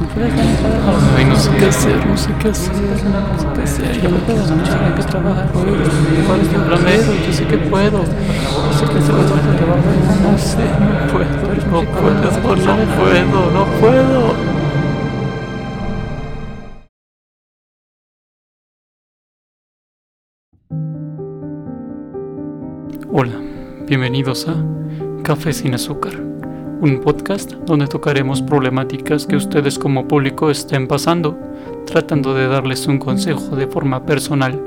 Ay, no sé qué hacer, no sé qué hacer, no sé qué hacer. Yo no puedo, mucho hay que trabajar hoy. ¿Cuál es tu promedio? Yo sé que puedo. Yo sé que se va a trabajar. No sé, no puedo, no puedo, no puedo, no puedo. Hola, bienvenidos a Café sin azúcar un podcast donde tocaremos problemáticas que ustedes como público estén pasando, tratando de darles un consejo de forma personal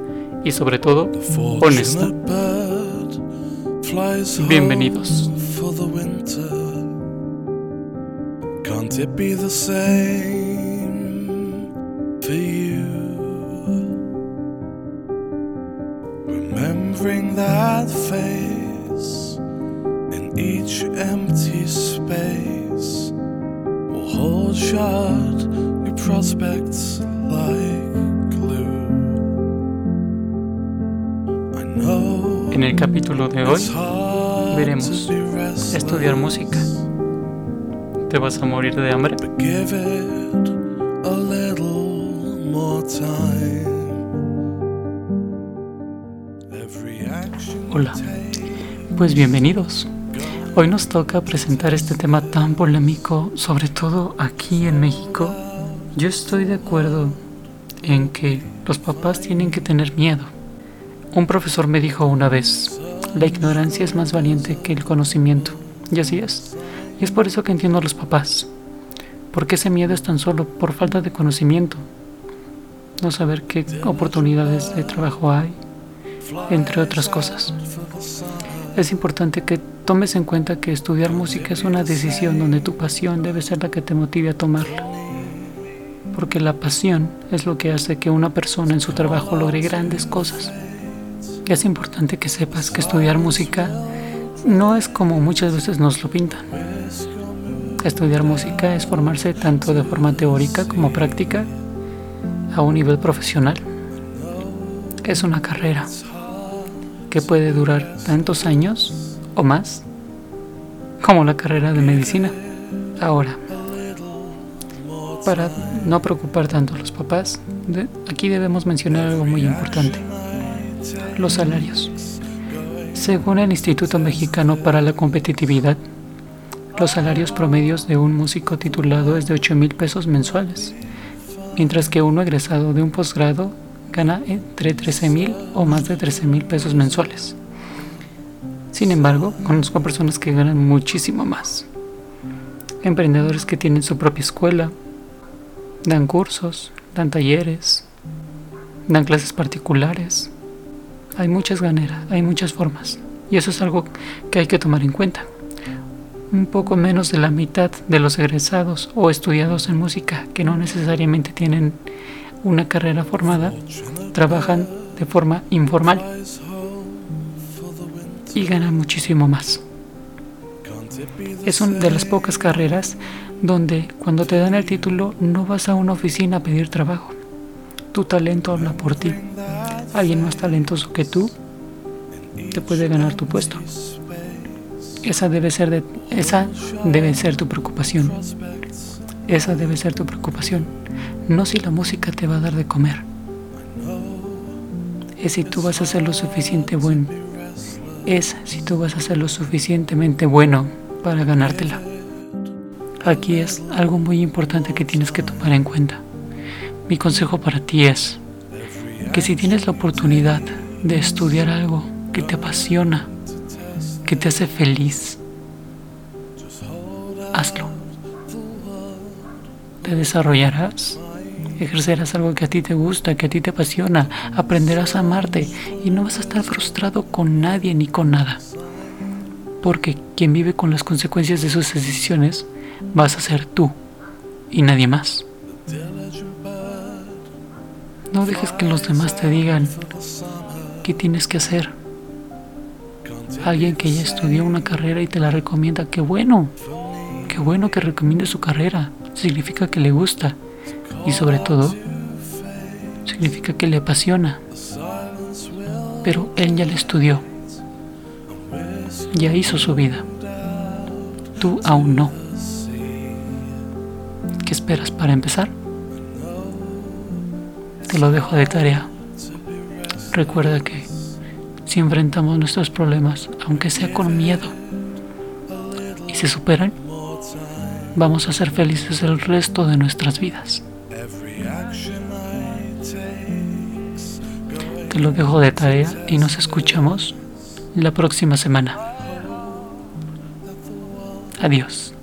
y sobre todo honesta. Bienvenidos. Remembering that face each empty space will hold shut your prospects like glue. I know en el capítulo de hoy veremos estudiar música. ¿Te vas a morir de hambre? Hola, pues bienvenidos. Hoy nos toca presentar este tema tan polémico, sobre todo aquí en México. Yo estoy de acuerdo en que los papás tienen que tener miedo. Un profesor me dijo una vez, la ignorancia es más valiente que el conocimiento. Y así es. Y es por eso que entiendo a los papás. Porque ese miedo es tan solo por falta de conocimiento. No saber qué oportunidades de trabajo hay, entre otras cosas. Es importante que tomes en cuenta que estudiar música es una decisión donde tu pasión debe ser la que te motive a tomarla. Porque la pasión es lo que hace que una persona en su trabajo logre grandes cosas. Y es importante que sepas que estudiar música no es como muchas veces nos lo pintan. Estudiar música es formarse tanto de forma teórica como práctica a un nivel profesional. Es una carrera que puede durar tantos años o más, como la carrera de medicina. Ahora, para no preocupar tanto a los papás, aquí debemos mencionar algo muy importante, los salarios. Según el Instituto Mexicano para la Competitividad, los salarios promedios de un músico titulado es de 8 mil pesos mensuales, mientras que uno egresado de un posgrado gana entre 13 mil o más de 13 mil pesos mensuales. Sin embargo, conozco personas que ganan muchísimo más. Emprendedores que tienen su propia escuela, dan cursos, dan talleres, dan clases particulares. Hay muchas maneras, hay muchas formas. Y eso es algo que hay que tomar en cuenta. Un poco menos de la mitad de los egresados o estudiados en música que no necesariamente tienen una carrera formada trabajan de forma informal y gana muchísimo más. Es una de las pocas carreras donde cuando te dan el título no vas a una oficina a pedir trabajo. Tu talento habla por ti. Alguien más talentoso que tú te puede ganar tu puesto. Esa debe ser esa debe ser tu preocupación. Esa debe ser tu preocupación. No si la música te va a dar de comer. Es si tú vas a ser lo suficiente bueno es si tú vas a ser lo suficientemente bueno para ganártela. Aquí es algo muy importante que tienes que tomar en cuenta. Mi consejo para ti es que si tienes la oportunidad de estudiar algo que te apasiona, que te hace feliz, hazlo. Te desarrollarás ejercerás algo que a ti te gusta, que a ti te apasiona, aprenderás a amarte y no vas a estar frustrado con nadie ni con nada. Porque quien vive con las consecuencias de sus decisiones vas a ser tú y nadie más. No dejes que los demás te digan qué tienes que hacer. Alguien que ya estudió una carrera y te la recomienda, qué bueno, qué bueno que recomiende su carrera. Significa que le gusta y sobre todo significa que le apasiona. Pero él ya le estudió, ya hizo su vida. Tú aún no. ¿Qué esperas para empezar? Te lo dejo de tarea. Recuerda que si enfrentamos nuestros problemas, aunque sea con miedo, y se superan, vamos a ser felices el resto de nuestras vidas. Te lo dejo de tarea y nos escuchamos la próxima semana. Adiós.